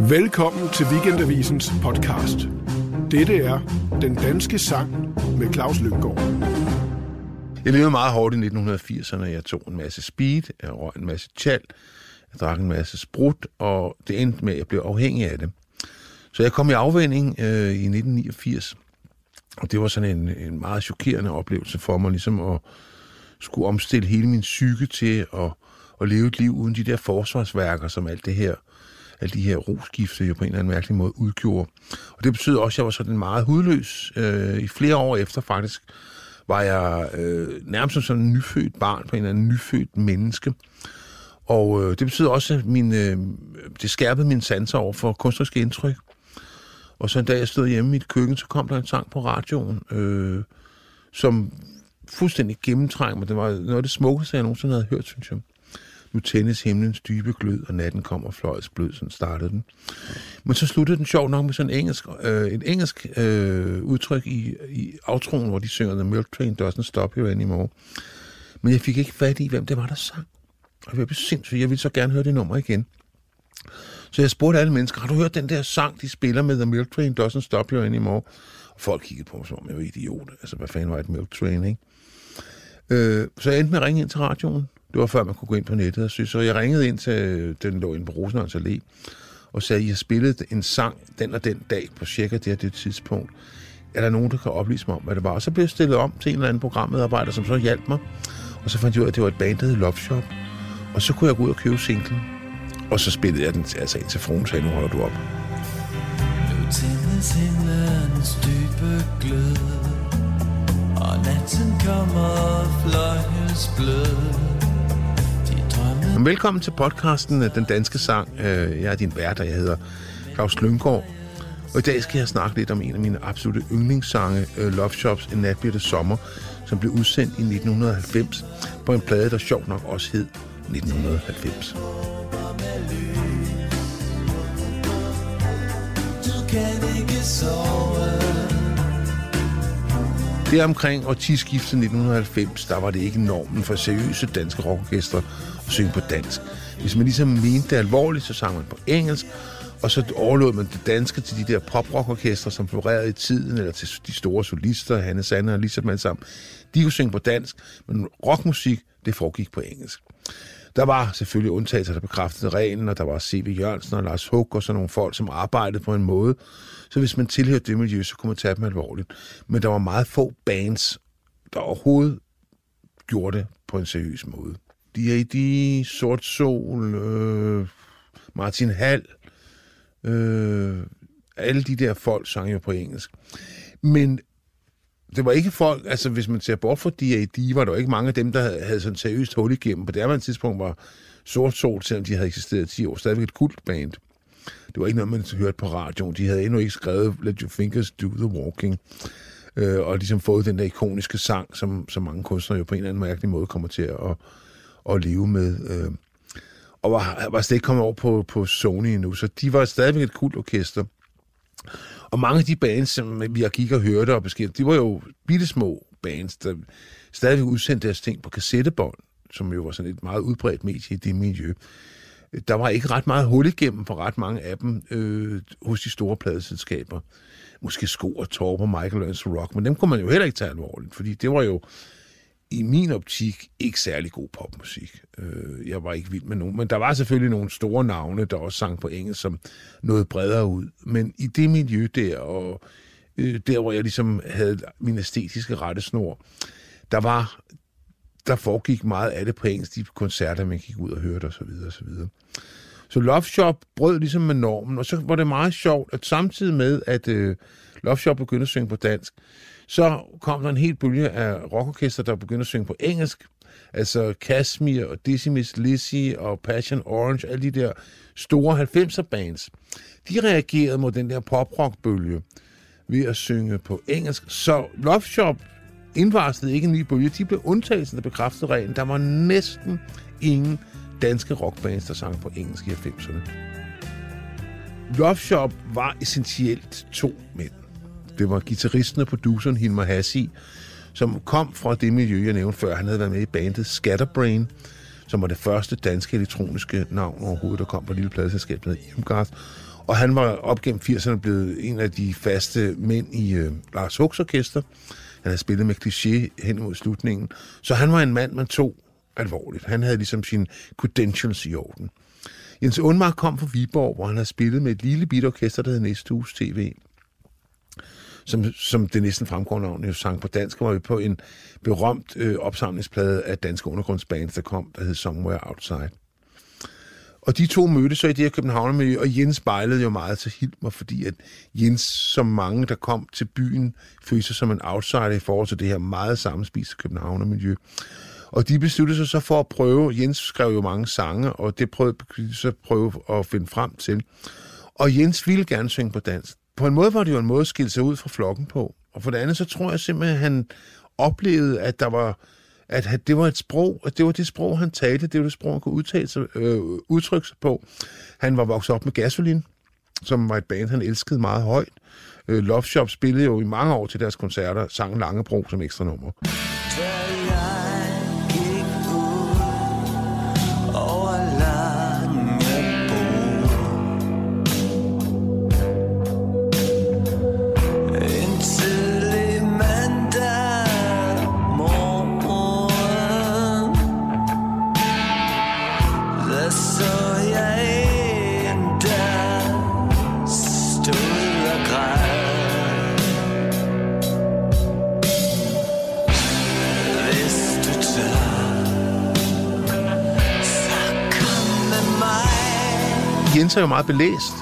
Velkommen til Weekendavisens podcast. Dette er Den Danske Sang med Claus Lynggaard. Jeg levede meget hårdt i 1980'erne. Jeg tog en masse speed, jeg røg en masse tjal, jeg drak en masse sprut, og det endte med, at jeg blev afhængig af det. Så jeg kom i afvænding øh, i 1989, og det var sådan en, en meget chokerende oplevelse for mig, ligesom at skulle omstille hele min psyke til at, at leve et liv uden de der forsvarsværker, som alt det her alle de her roskifte jo på en eller anden mærkelig måde udgjorde. Og det betød også, at jeg var sådan meget hudløs. Øh, I flere år efter faktisk var jeg øh, nærmest som sådan en nyfødt barn på en eller anden nyfødt menneske. Og øh, det betyder også, at min, øh, det skærpede mine sanser over for kunstneriske indtryk. Og så en dag, jeg stod hjemme i mit køkken, så kom der en sang på radioen, øh, som fuldstændig gennemtrængte mig. Det var noget af det smukkeste, jeg nogensinde havde hørt, synes jeg. Nu tændes himlens dybe glød, og natten kommer fløjets blød, sådan startede den. Men så sluttede den sjov nok med sådan en engelsk, øh, et engelsk øh, udtryk i, i aftroen, hvor de synger The Milk Train Doesn't Stop Here Anymore. Men jeg fik ikke fat i, hvem det var, der sang. Og jeg blev sindssygt. Jeg ville så gerne høre det nummer igen. Så jeg spurgte alle mennesker, har du hørt den der sang, de spiller med The Milk Train Doesn't Stop Here Anymore? Og folk kiggede på mig, som om jeg var idiot. Altså, hvad fanden var et Milk Train, ikke? Øh, så jeg endte med at ringe ind til radioen. Det var før man kunne gå ind på nettet og synes. Så jeg ringede ind til, den lå inde på Rosenhøjens Allé, og sagde, at I har spillet en sang den og den dag på cirka det og det tidspunkt. Er der nogen, der kan oplyse mig om, hvad det var? Og så blev jeg stillet om til en eller anden programmedarbejder, som så hjalp mig. Og så fandt jeg ud af, at det var et band, der hed Love Shop. Og så kunne jeg gå ud og købe singlen. Og så spillede jeg den altså ind til fruen, sagde, nu holder du op. Nu tændes himlens dybe glød Og natten kommer fløjels blød Jamen, velkommen til podcasten øh, Den Danske Sang. Øh, jeg er din vært, og jeg hedder Claus Lyngård. Og i dag skal jeg snakke lidt om en af mine absolutte yndlingssange, øh, Love Shops En nat bliver det sommer, som blev udsendt i 1990 på en plade, der sjovt nok også hed 1990. Du kan ikke sove der omkring omkring årtiskiftet 1990, der var det ikke normen for seriøse danske rockorkestre at synge på dansk. Hvis man ligesom mente det alvorligt, så sang man på engelsk, og så overlod man det danske til de der poprockorkestre, som florerede i tiden, eller til de store solister, Hanne Sander og Lisa sammen. De kunne synge på dansk, men rockmusik, det foregik på engelsk. Der var selvfølgelig undtagelser, der bekræftede reglen, og der var C.V. Jørgensen og Lars Hug og sådan nogle folk, som arbejdede på en måde. Så hvis man tilhørte det miljø, så kunne man tage dem alvorligt. Men der var meget få bands, der overhovedet gjorde det på en seriøs måde. D.A.D., Sort Sol, øh, Martin Hall, øh, alle de der folk sang jo på engelsk. Men det var ikke folk, altså hvis man ser bort fra D.A.D., var der jo ikke mange af dem, der havde, havde sådan seriøst hul igennem. På det her tidspunkt var Sort Sol, selvom de havde eksisteret 10 år, stadigvæk et kultband. Det var ikke noget, man hørte på radioen. De havde endnu ikke skrevet Let Your Fingers Do The Walking. Øh, og ligesom fået den der ikoniske sang, som, som mange kunstnere jo på en eller anden mærkelig måde kommer til at, at leve med. Øh, og var, var slet ikke kommet over på, på Sony endnu, så de var stadigvæk et kult orkester. Og mange af de bands, som vi gik og hørte og beskæftigede, de var jo bitte små bands, der stadigvæk udsendte deres ting på kassettebånd, som jo var sådan et meget udbredt medie i det miljø. Der var ikke ret meget hul igennem for ret mange af dem øh, hos de store pladeselskaber. Måske Sko og Torp og Michael Learns Rock, men dem kunne man jo heller ikke tage alvorligt, fordi det var jo i min optik ikke særlig god popmusik. Øh, jeg var ikke vild med nogen, men der var selvfølgelig nogle store navne, der også sang på engelsk, som noget bredere ud. Men i det miljø der, og øh, der hvor jeg ligesom havde min æstetiske rettesnor, der var der foregik meget af det på engelsk, de koncerter, man gik ud og hørte osv. osv. Så Love Shop brød ligesom med normen, og så var det meget sjovt, at samtidig med, at øh, Love Shop begyndte at synge på dansk, så kom der en helt bølge af rockorkester, der begyndte at synge på engelsk. Altså Kashmir og Decimus Lizzy og Passion Orange, alle de der store 90'er bands. De reagerede mod den der poprockbølge ved at synge på engelsk. Så Love Shop indvarslede ikke en ny bølge. De blev undtagelsen, der bekræftede reglen. Der var næsten ingen danske rockbands, der sang på engelsk i 90'erne. Love Shop var essentielt to mænd. Det var gitarristen og produceren Hilmar Hassi, som kom fra det miljø, jeg nævnte før. Han havde været med i bandet Scatterbrain, som var det første danske elektroniske navn overhovedet, der kom på lille pladeselskab, der hed Imgarth. Og han var op gennem 80'erne blevet en af de faste mænd i øh, Lars Hugs orkester. Han havde spillet med kliché hen mod slutningen. Så han var en mand, man tog alvorligt. Han havde ligesom sine credentials i orden. Jens Undmark kom fra Viborg, hvor han havde spillet med et lille bit orkester, der hed Næste Hus TV som, som det næsten fremgår navn, jo sang på dansk, var vi på en berømt øh, opsamlingsplade af danske undergrundsbands, der kom, der hed Somewhere Outside. Og de to mødtes så i det her Københavnermiljø, og Jens spejlede jo meget til Hilmer, fordi at Jens, som mange, der kom til byen, følte sig som en outsider i forhold til det her meget sammenspiste Københavnermiljø. Og de besluttede sig så for at prøve, Jens skrev jo mange sange, og det prøvede de så prøve at finde frem til. Og Jens ville gerne synge på dansk. På en måde var det jo en måde at skille sig ud fra flokken på. Og for det andet, så tror jeg simpelthen, at han oplevede, at der var at det var et sprog, at det var det sprog, han talte, det var det sprog, han kunne udtale sig, øh, udtrykke sig på. Han var vokset op med Gasolin, som var et band, han elskede meget højt. Øh, Love Shop spillede jo i mange år til deres koncerter, sang Langebro som ekstra nummer. Jens er jo meget belæst.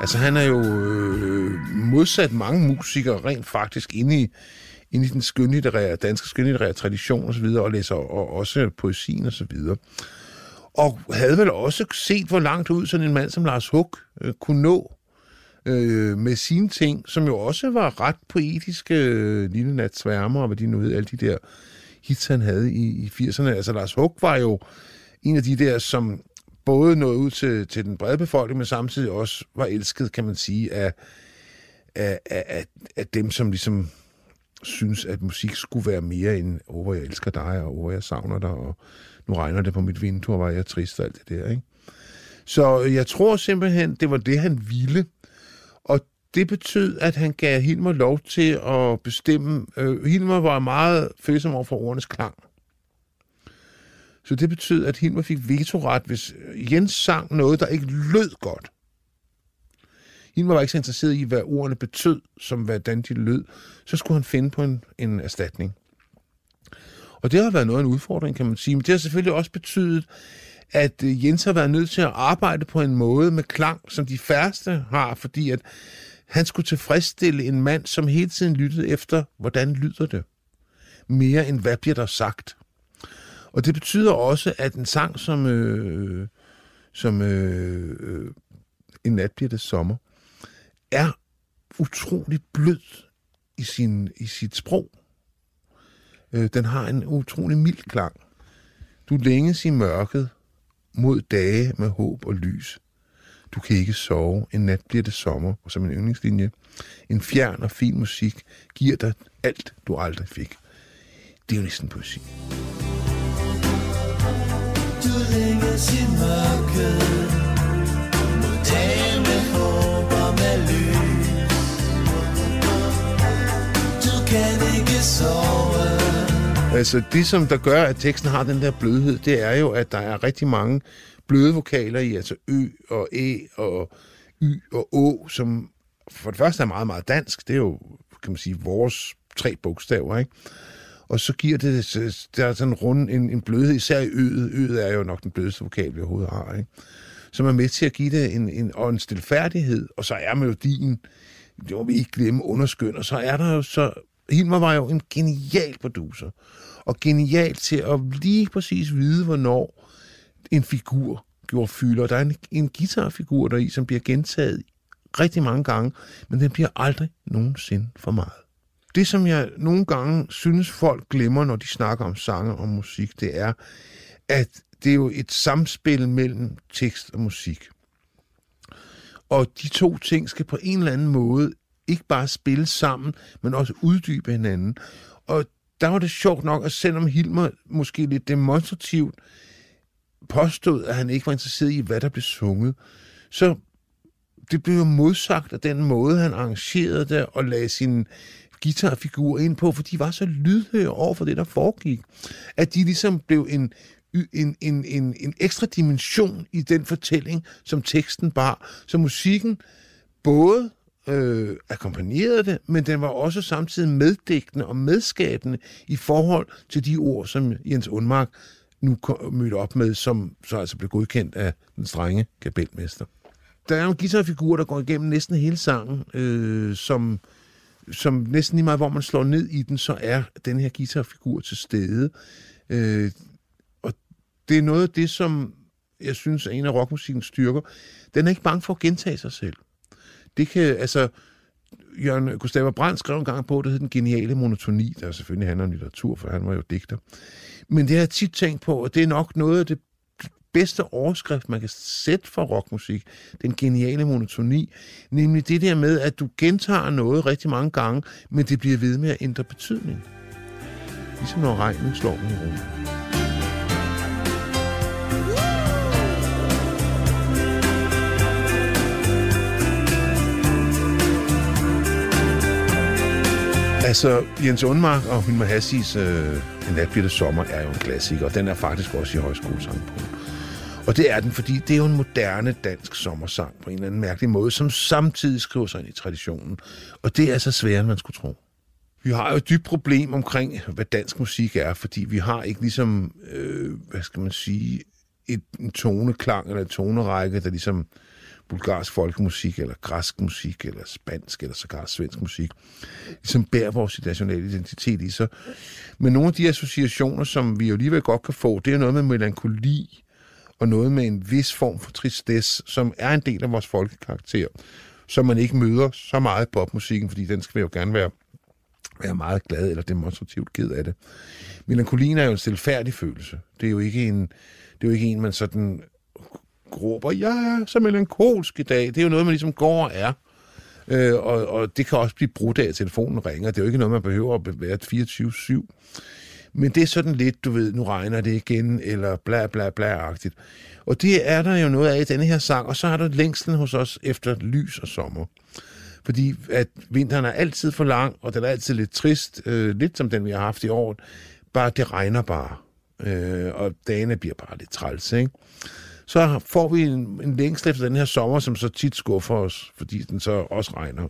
Altså, han er jo øh, modsat mange musikere rent faktisk inde i, inde i den skønlitterære, danske skønlitterære tradition osv., og, og læser og, også poesien osv. Og, og havde vel også set, hvor langt ud sådan en mand som Lars Hug øh, kunne nå øh, med sine ting, som jo også var ret poetiske, øh, Lille Nat Sværmer, og hvad de nu hed, alle de der hits, han havde i, i 80'erne. Altså, Lars Hug var jo en af de der, som både nåede ud til, til den brede befolkning, men samtidig også var elsket, kan man sige, af, af, af, af dem, som ligesom synes, at musik skulle være mere end, over oh, jeg elsker dig, og åh, jeg savner dig, og nu regner det på mit vindue, og var jeg trist og alt det der, ikke? Så jeg tror simpelthen, det var det, han ville. Og det betød, at han gav Hilmer lov til at bestemme. Øh, Hilmer var meget følsom over for ordenes klang. Så det betød, at Hilmer fik vetoret, hvis øh, Jens sang noget, der ikke lød godt. Hilmer var ikke så interesseret i, hvad ordene betød, som hvordan de lød. Så skulle han finde på en, en erstatning. Og det har været noget af en udfordring, kan man sige. Men det har selvfølgelig også betydet, at øh, Jens har været nødt til at arbejde på en måde med klang, som de færreste har, fordi at han skulle tilfredsstille en mand, som hele tiden lyttede efter, hvordan lyder det? Mere end hvad bliver der sagt? Og det betyder også, at en sang som, øh, som øh, øh, En nat bliver det sommer, er utrolig blød i, sin, i sit sprog. Øh, den har en utrolig mild klang. Du længes i mørket mod dage med håb og lys. Du kan ikke sove. En nat bliver det sommer. Og som en yndlingslinje. En fjern og fin musik giver dig alt, du aldrig fik. Det er jo næsten poesi længes i mørket Mod dagen med håb og med lys Du kan ikke sove Altså det, som der gør, at teksten har den der blødhed, det er jo, at der er rigtig mange bløde vokaler i, altså ø og æ og y og å, som for det første er meget, meget dansk. Det er jo, kan man sige, vores tre bogstaver, ikke? Og så giver det, der er sådan rund, en, en blødhed, især i øet. Øet er jo nok den blødeste vokal, vi overhovedet har, ikke? Som er med til at give det en, en, og en stilfærdighed, og så er melodien, det må vi ikke glemme, underskøn, og så er der jo så, Hilmer var jo en genial producer, og genial til at lige præcis vide, hvornår en figur gjorde fylder. Der er en, en guitarfigur deri, som bliver gentaget rigtig mange gange, men den bliver aldrig nogensinde for meget. Det, som jeg nogle gange synes, folk glemmer, når de snakker om sange og musik, det er, at det er jo et samspil mellem tekst og musik. Og de to ting skal på en eller anden måde ikke bare spille sammen, men også uddybe hinanden. Og der var det sjovt nok, at selvom Hilmer måske lidt demonstrativt påstod, at han ikke var interesseret i, hvad der blev sunget, så det blev jo modsagt af den måde, han arrangerede det og lagde sin guitarfigur ind på, for de var så lydhøre over for det, der foregik, at de ligesom blev en, en, en, en, en ekstra dimension i den fortælling, som teksten bar. Så musikken både øh, akkompagnerede det, men den var også samtidig meddækkende og medskabende i forhold til de ord, som Jens Undmark nu mødte op med, som så altså blev godkendt af den strenge kapelmester. Der er en guitarfigur, der går igennem næsten hele sangen, øh, som, som næsten lige meget, hvor man slår ned i den, så er den her guitarfigur til stede. Øh, og det er noget af det, som jeg synes er en af rockmusikkens styrker. Den er ikke bange for at gentage sig selv. Det kan, altså, Jørgen Gustav Brandt skrev en gang på, det hed Den Geniale Monotoni, der selvfølgelig handler om litteratur, for han var jo digter. Men det har jeg tit tænkt på, og det er nok noget af det bedste overskrift, man kan sætte for rockmusik, den geniale monotoni, nemlig det der med, at du gentager noget rigtig mange gange, men det bliver ved med at ændre betydning. Ligesom når regnen slår den i rummet. Altså, Jens Undmark og Hun Hassis øh, En nat bliver det sommer er jo en klassiker, og den er faktisk også i højskolesangbogen. Og det er den, fordi det er jo en moderne dansk sommersang på en eller anden mærkelig måde, som samtidig skriver sig ind i traditionen. Og det er så sværere, end man skulle tro. Vi har jo et dybt problem omkring, hvad dansk musik er, fordi vi har ikke ligesom, øh, hvad skal man sige, et, en toneklang eller en tonerække, der ligesom bulgarsk folkemusik, eller græsk musik, eller spansk, eller sågar svensk musik, ligesom bærer vores nationale identitet i sig. Men nogle af de associationer, som vi jo alligevel godt kan få, det er noget med melankoli, og noget med en vis form for tristesse, som er en del af vores folkekarakter, som man ikke møder så meget i popmusikken, fordi den skal jo gerne være, være meget glad eller demonstrativt ked af det. Melankolien er jo en selvfærdig følelse. Det er jo ikke en, det er jo ikke en, man sådan råber, jeg er så melankolsk i dag. Det er jo noget, man ligesom går og er. Øh, og, og det kan også blive brudt af, at telefonen ringer. Det er jo ikke noget, man behøver at være 24-7. Men det er sådan lidt, du ved, nu regner det igen, eller bla bla bla-agtigt. Og det er der jo noget af i denne her sang, og så er der længslen hos os efter lys og sommer. Fordi at vinteren er altid for lang, og den er altid lidt trist, øh, lidt som den, vi har haft i år. Bare det regner bare, øh, og dagene bliver bare lidt træls, ikke? så får vi en, en længsel efter den her sommer, som så tit skuffer os, fordi den så også regner.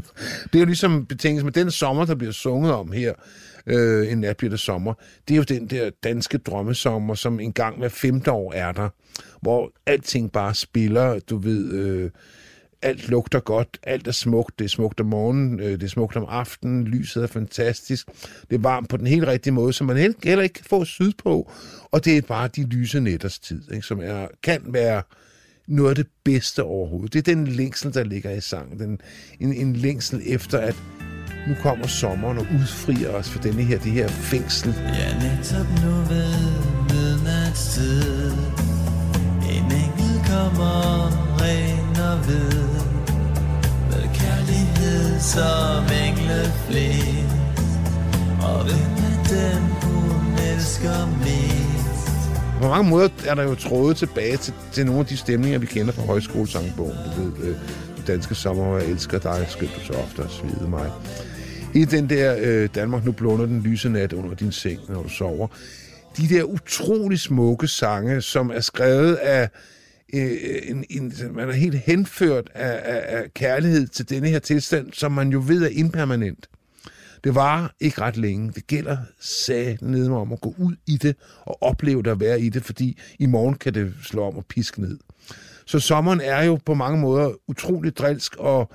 det er jo ligesom betingelsen med den sommer, der bliver sunget om her, øh, en nat bliver det sommer, det er jo den der danske drømmesommer, som en gang hver femte år er der, hvor alting bare spiller, du ved... Øh, alt lugter godt, alt er smukt, det er smukt om morgenen, øh, det er smukt om aftenen, lyset er fantastisk, det er varmt på den helt rigtige måde, som man heller ikke kan få sydpå, og det er bare de lyse nætters tid, ikke, som er, kan være noget af det bedste overhovedet. Det er den længsel, der ligger i sangen, den, en, en længsel efter, at nu kommer sommeren og udfrier os for denne her, det her fængsel. Ja, netop nu ved midnatstid En engel kommer ren og ved Med kærlighed som engleflest Og hvem er den, hun elsker mest På mange måder er der jo trådet tilbage til, til nogle af de stemninger, vi kender fra højskolesangbogen. Du ved, øh, danske sommer, hvor jeg elsker dig, skal du så ofte svide mig. I den der øh, Danmark, nu blunder den lyse nat under din seng, når du sover. De der utrolig smukke sange, som er skrevet af øh, en, en, man er helt henført af, af, af kærlighed til denne her tilstand, som man jo ved er impermanent. Det var ikke ret længe. Det gælder sag ned om at gå ud i det og opleve det at være i det, fordi i morgen kan det slå om og piske ned. Så sommeren er jo på mange måder utroligt drilsk, og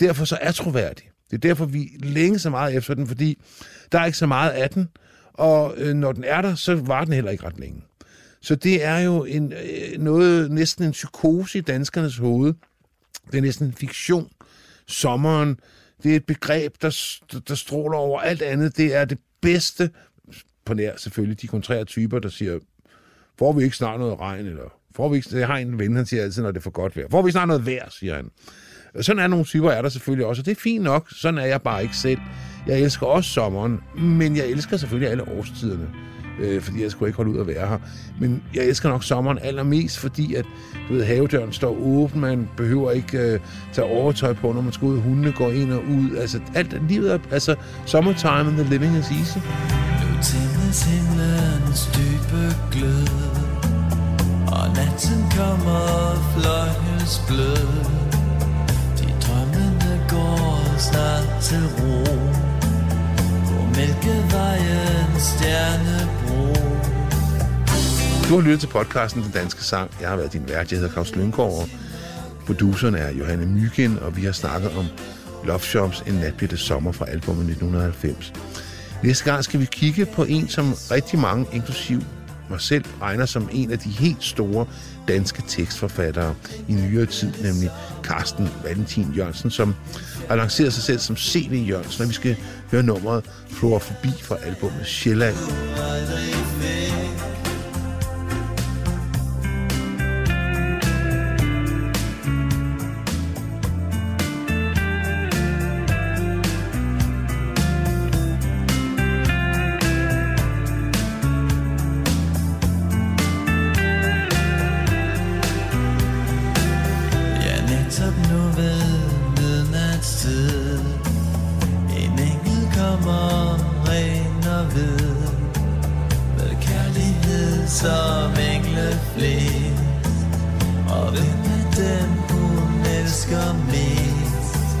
derfor så er troværdig. Det er derfor, vi længe så meget efter den, fordi der er ikke så meget af den, og øh, når den er der, så var den heller ikke ret længe. Så det er jo en, øh, noget, næsten en psykose i danskernes hoved. Det er næsten en fiktion. Sommeren, det er et begreb, der, der stråler over alt andet. Det er det bedste, på nær selvfølgelig de kontrære typer, der siger, får vi ikke snart noget regn, eller får vi jeg har en ven, han siger altid, når det er for godt vejr. Får vi snart noget vejr, siger han. Sådan er nogle typer, er der selvfølgelig også, og det er fint nok. Sådan er jeg bare ikke selv. Jeg elsker også sommeren, men jeg elsker selvfølgelig alle årstiderne. øh, fordi jeg skulle ikke holde ud at være her. Men jeg elsker nok sommeren allermest, fordi at du ved, havedøren står åben, man behøver ikke øh, tage overtøj på, når man skal ud, hundene går ind og ud. Altså, alt livet er, altså, summertime and the living is easy. Nu tændes himlens dybe glød natten kommer fløjens blød De drømmende går snart til ro På Mælkevejen stjernebro Du har lyttet til podcasten Den Danske Sang. Jeg har været din vært. Jeg hedder Claus Lyngård. og produceren er Johanne Mygind, og vi har snakket om Love Shops En natbitte sommer fra albumet 1990. Næste gang skal vi kigge på en, som rigtig mange, inklusiv mig selv, regner som en af de helt store danske tekstforfattere i nyere tid, nemlig Carsten Valentin Jørgensen, som har lanceret sig selv som C.V. Jørgensen, og vi skal høre nummeret Flora Forbi fra albumet Sjælland. Du midnatstid En engel kommer ren og hvid. Med kærlighed som engle flest Og hvem er dem hun elsker mest?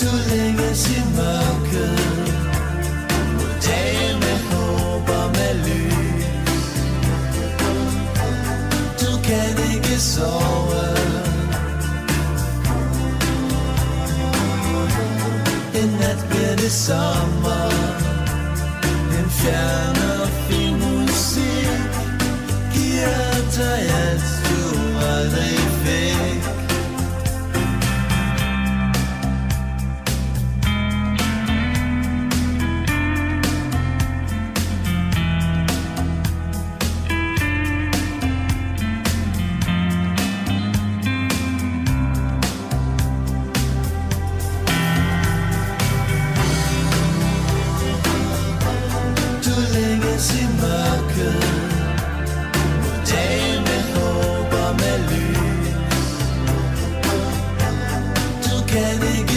Du længes i mørket. Mod dagen med håb og med lys. Du kan ikke sove. Det sommer En fjern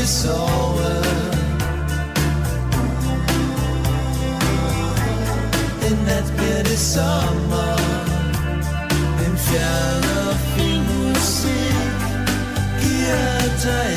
kan ikke sove En nat bliver det sommer En fjern og fin musik Giver